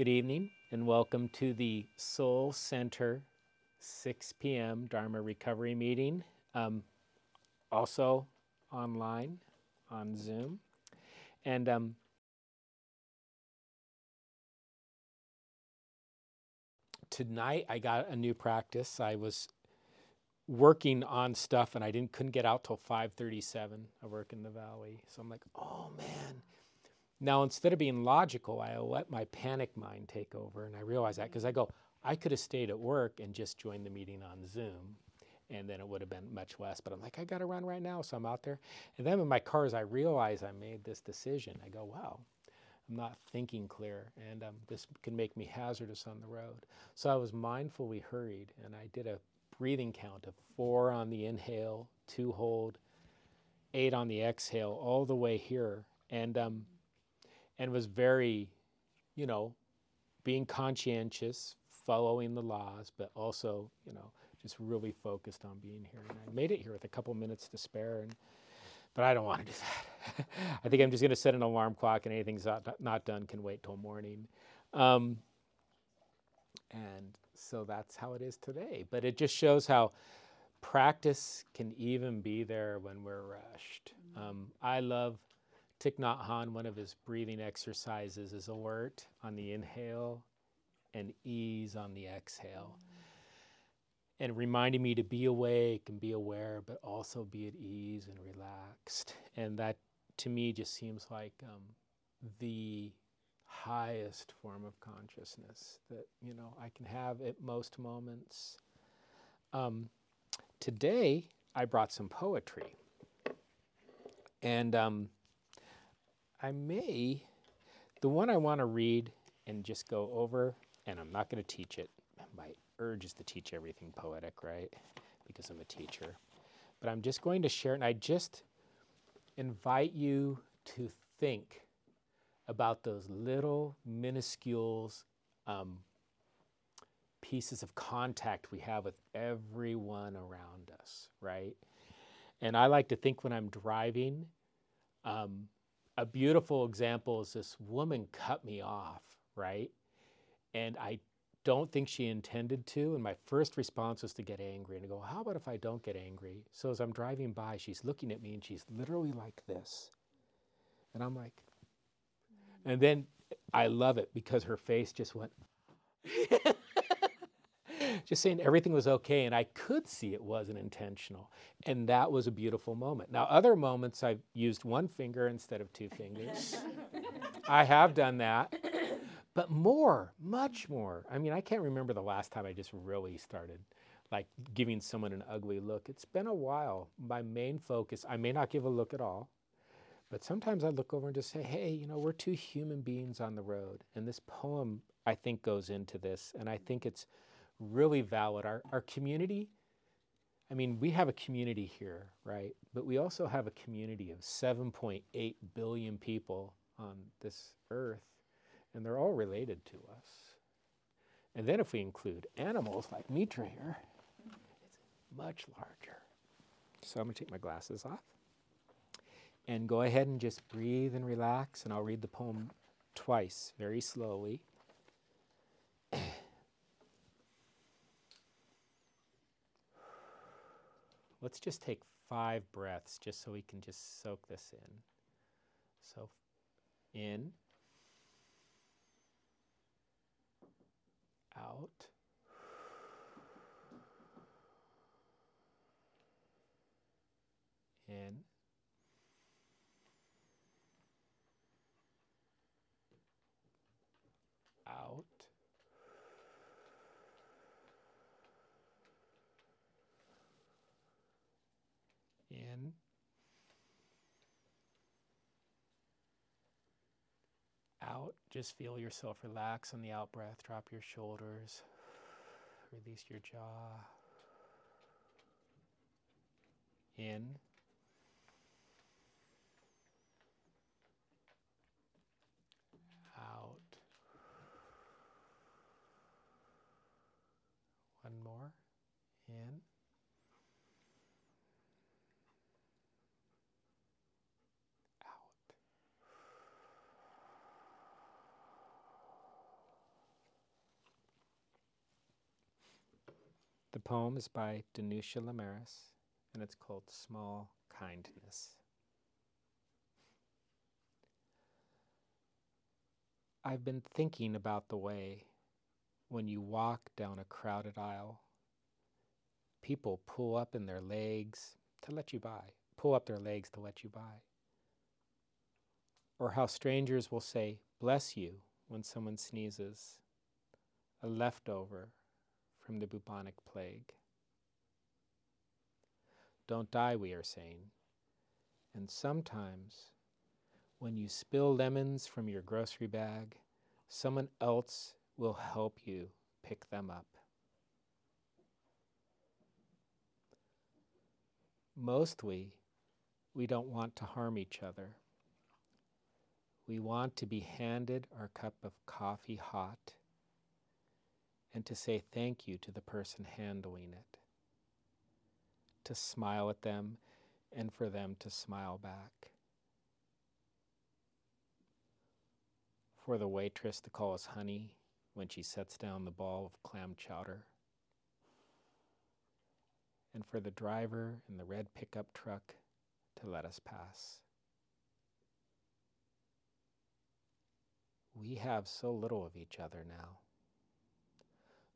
Good evening and welcome to the Soul Center 6 p.m. Dharma Recovery Meeting. Um, also online on Zoom. And um, tonight I got a new practice. I was working on stuff and I didn't couldn't get out till 5:37. I work in the valley. So I'm like, "Oh man, now, instead of being logical, I let my panic mind take over. And I realize that because I go, I could have stayed at work and just joined the meeting on Zoom. And then it would have been much less. But I'm like, I got to run right now. So I'm out there. And then in my car, as I realize I made this decision, I go, wow, I'm not thinking clear. And um, this can make me hazardous on the road. So I was mindfully hurried. And I did a breathing count of four on the inhale, two hold, eight on the exhale, all the way here. And um, and was very, you know, being conscientious, following the laws, but also, you know, just really focused on being here. And I made it here with a couple minutes to spare, and but I don't want to do that. I think I'm just going to set an alarm clock, and anything's not, not done can wait till morning. Um, and so that's how it is today. But it just shows how practice can even be there when we're rushed. Um, I love Thich Nhat Hanh, one of his breathing exercises is alert on the inhale and ease on the exhale. And reminding me to be awake and be aware, but also be at ease and relaxed. And that to me just seems like um, the highest form of consciousness that you know I can have at most moments. Um, today I brought some poetry, and um, I may, the one I want to read and just go over, and I'm not going to teach it. My urge is to teach everything poetic, right? Because I'm a teacher. But I'm just going to share and I just invite you to think about those little minuscule um, pieces of contact we have with everyone around us, right? And I like to think when I'm driving, um, a beautiful example is this woman cut me off, right? And I don't think she intended to. And my first response was to get angry and to go, How about if I don't get angry? So as I'm driving by, she's looking at me and she's literally like this. And I'm like, and then I love it because her face just went, just saying everything was okay. And I could see it wasn't intentional. And that was a beautiful moment. Now, other moments I've used one finger instead of two fingers. I have done that. But more, much more. I mean, I can't remember the last time I just really started like giving someone an ugly look. It's been a while. My main focus, I may not give a look at all, but sometimes I look over and just say, hey, you know, we're two human beings on the road. And this poem, I think, goes into this. And I think it's really valid. Our, our community, I mean, we have a community here, right? But we also have a community of 7.8 billion people on this earth, and they're all related to us. And then if we include animals like Mitra here, it's much larger. So I'm going to take my glasses off and go ahead and just breathe and relax, and I'll read the poem twice, very slowly. Let's just take five breaths just so we can just soak this in. So, in, Out, just feel yourself relax on the out breath. Drop your shoulders, release your jaw. In. Poem is by Danusha Laméris and it's called Small Kindness. I've been thinking about the way when you walk down a crowded aisle, people pull up in their legs to let you by, pull up their legs to let you by. Or how strangers will say, bless you, when someone sneezes, a leftover from the bubonic plague. Don't die, we are saying. And sometimes, when you spill lemons from your grocery bag, someone else will help you pick them up. Mostly, we don't want to harm each other. We want to be handed our cup of coffee hot and to say thank you to the person handling it to smile at them and for them to smile back. For the waitress to call us honey when she sets down the ball of clam chowder. And for the driver in the red pickup truck to let us pass. We have so little of each other now,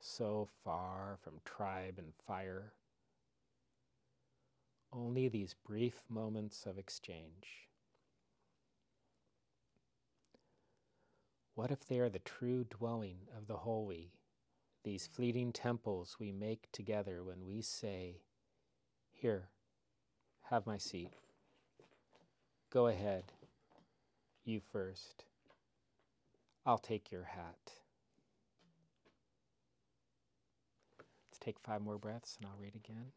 so far from tribe and fire only these brief moments of exchange. What if they are the true dwelling of the holy, these fleeting temples we make together when we say, Here, have my seat. Go ahead, you first. I'll take your hat. Take five more breaths and I'll read again.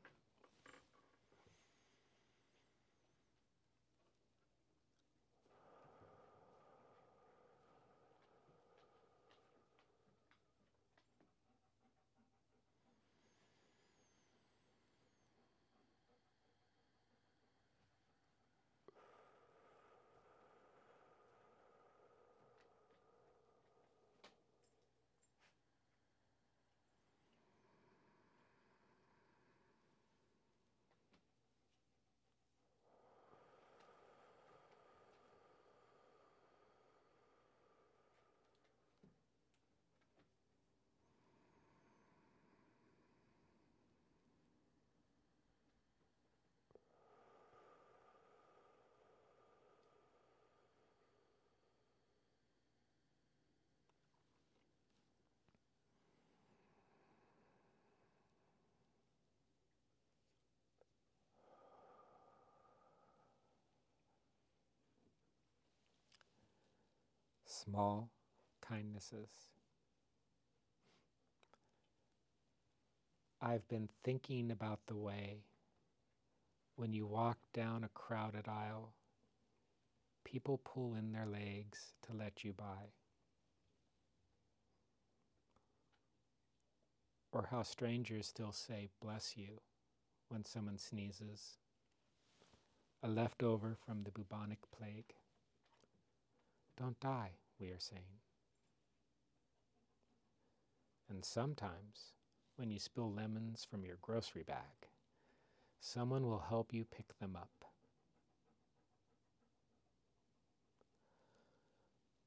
Small kindnesses. I've been thinking about the way when you walk down a crowded aisle, people pull in their legs to let you by. Or how strangers still say, bless you, when someone sneezes, a leftover from the bubonic plague. Don't die we are saying. And sometimes, when you spill lemons from your grocery bag, someone will help you pick them up.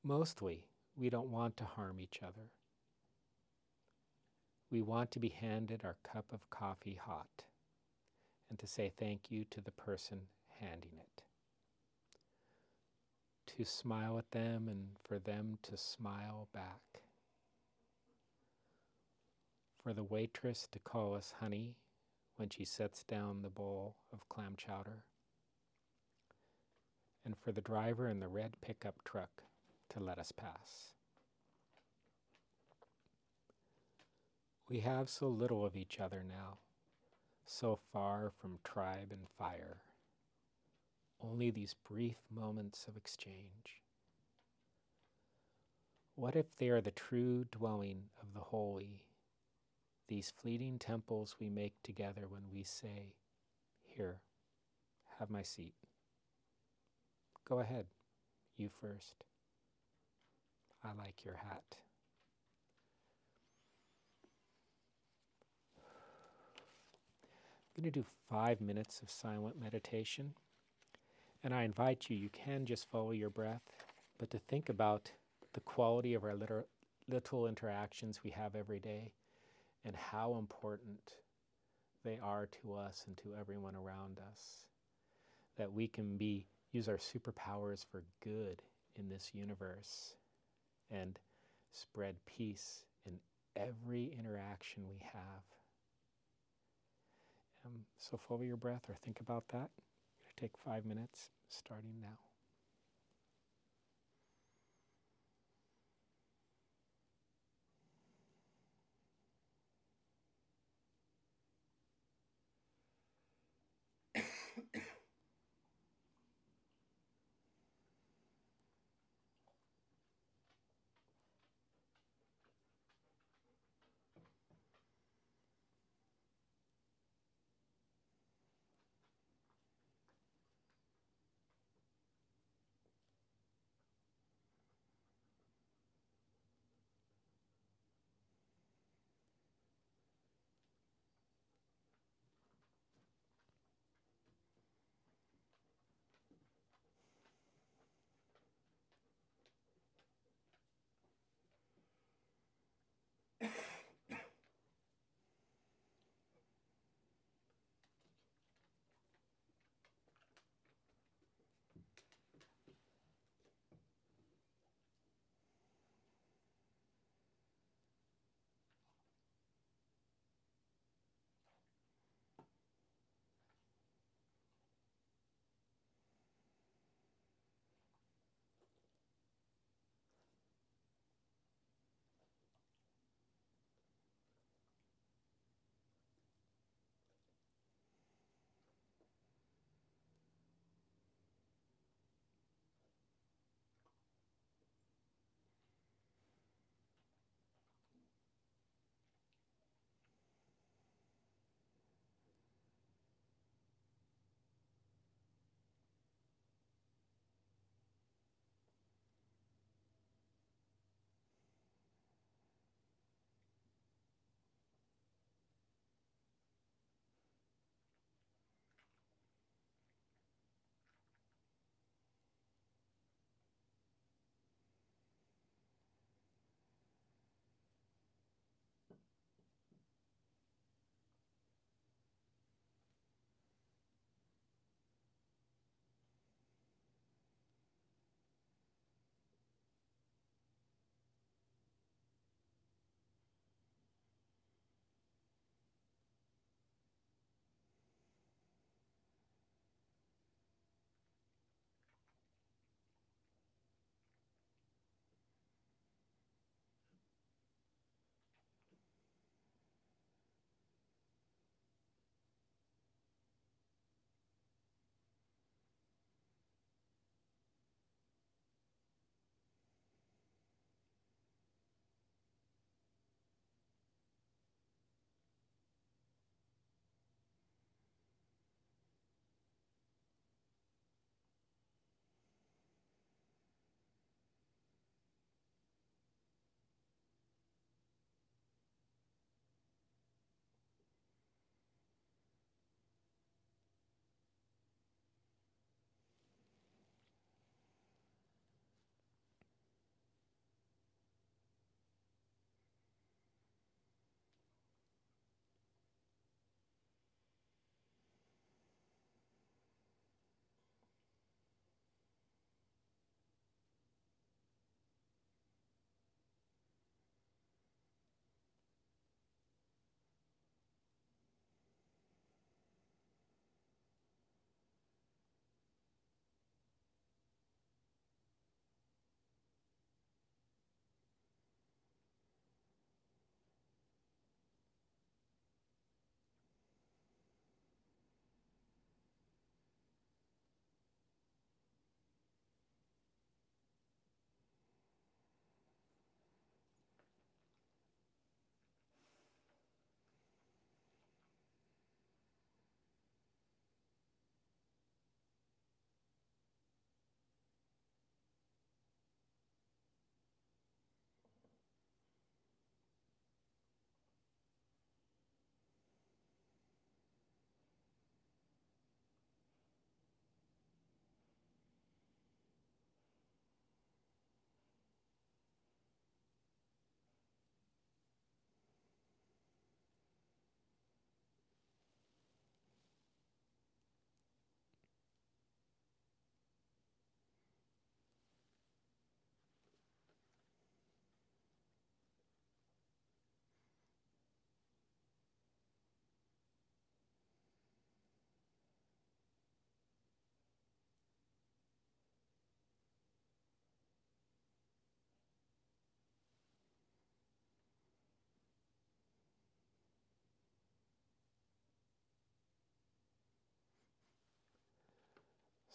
Mostly, we don't want to harm each other. We want to be handed our cup of coffee hot and to say thank you to the person handing it to smile at them and for them to smile back. For the waitress to call us honey when she sets down the bowl of clam chowder. And for the driver in the red pickup truck to let us pass. We have so little of each other now, so far from tribe and fire only these brief moments of exchange. What if they are the true dwelling of the holy, these fleeting temples we make together when we say, Here, have my seat. Go ahead, you first. I like your hat. I'm going to do five minutes of silent meditation. And I invite you, you can just follow your breath, but to think about the quality of our little, little interactions we have every day and how important they are to us and to everyone around us. That we can be use our superpowers for good in this universe and spread peace in every interaction we have. Um, so follow your breath or think about that. Take five minutes starting now.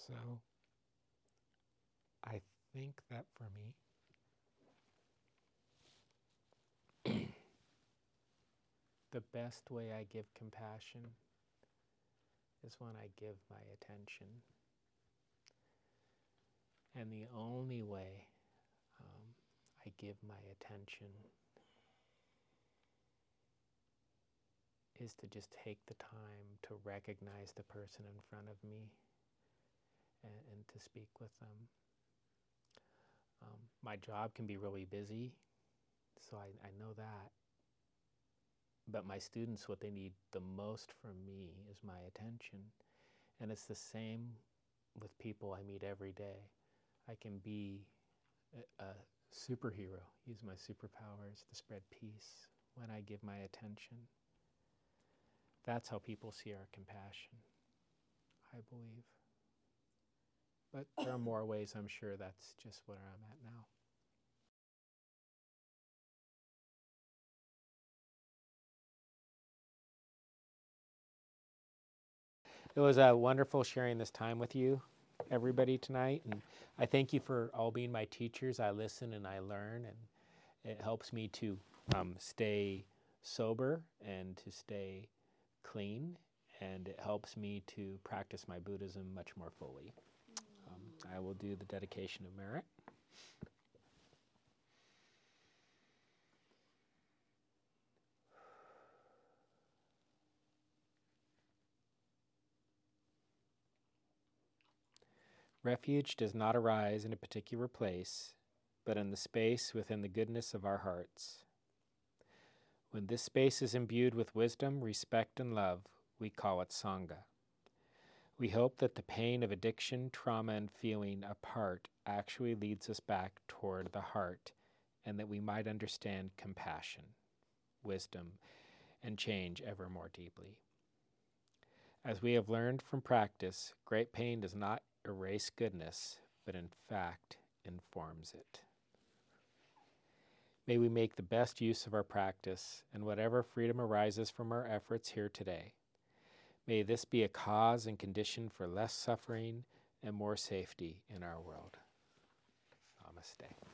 So I think that for me, the best way I give compassion is when I give my attention. And the only way um, I give my attention is to just take the time to recognize the person in front of me and, and to speak with them. Um, my job can be really busy, so I, I know that. But my students, what they need the most from me is my attention. And it's the same with people I meet every day. I can be a, a superhero, use my superpowers to spread peace when I give my attention. That's how people see our compassion, I believe. But there are more ways, I'm sure that's just where I'm at now. It was uh, wonderful sharing this time with you, everybody, tonight. And I thank you for all being my teachers. I listen and I learn, and it helps me to um, stay sober and to stay clean, and it helps me to practice my Buddhism much more fully. I will do the dedication of merit. Refuge does not arise in a particular place, but in the space within the goodness of our hearts. When this space is imbued with wisdom, respect, and love, we call it Sangha. We hope that the pain of addiction, trauma, and feeling apart actually leads us back toward the heart, and that we might understand compassion, wisdom, and change ever more deeply. As we have learned from practice, great pain does not erase goodness, but in fact informs it. May we make the best use of our practice and whatever freedom arises from our efforts here today. May this be a cause and condition for less suffering and more safety in our world. Namaste.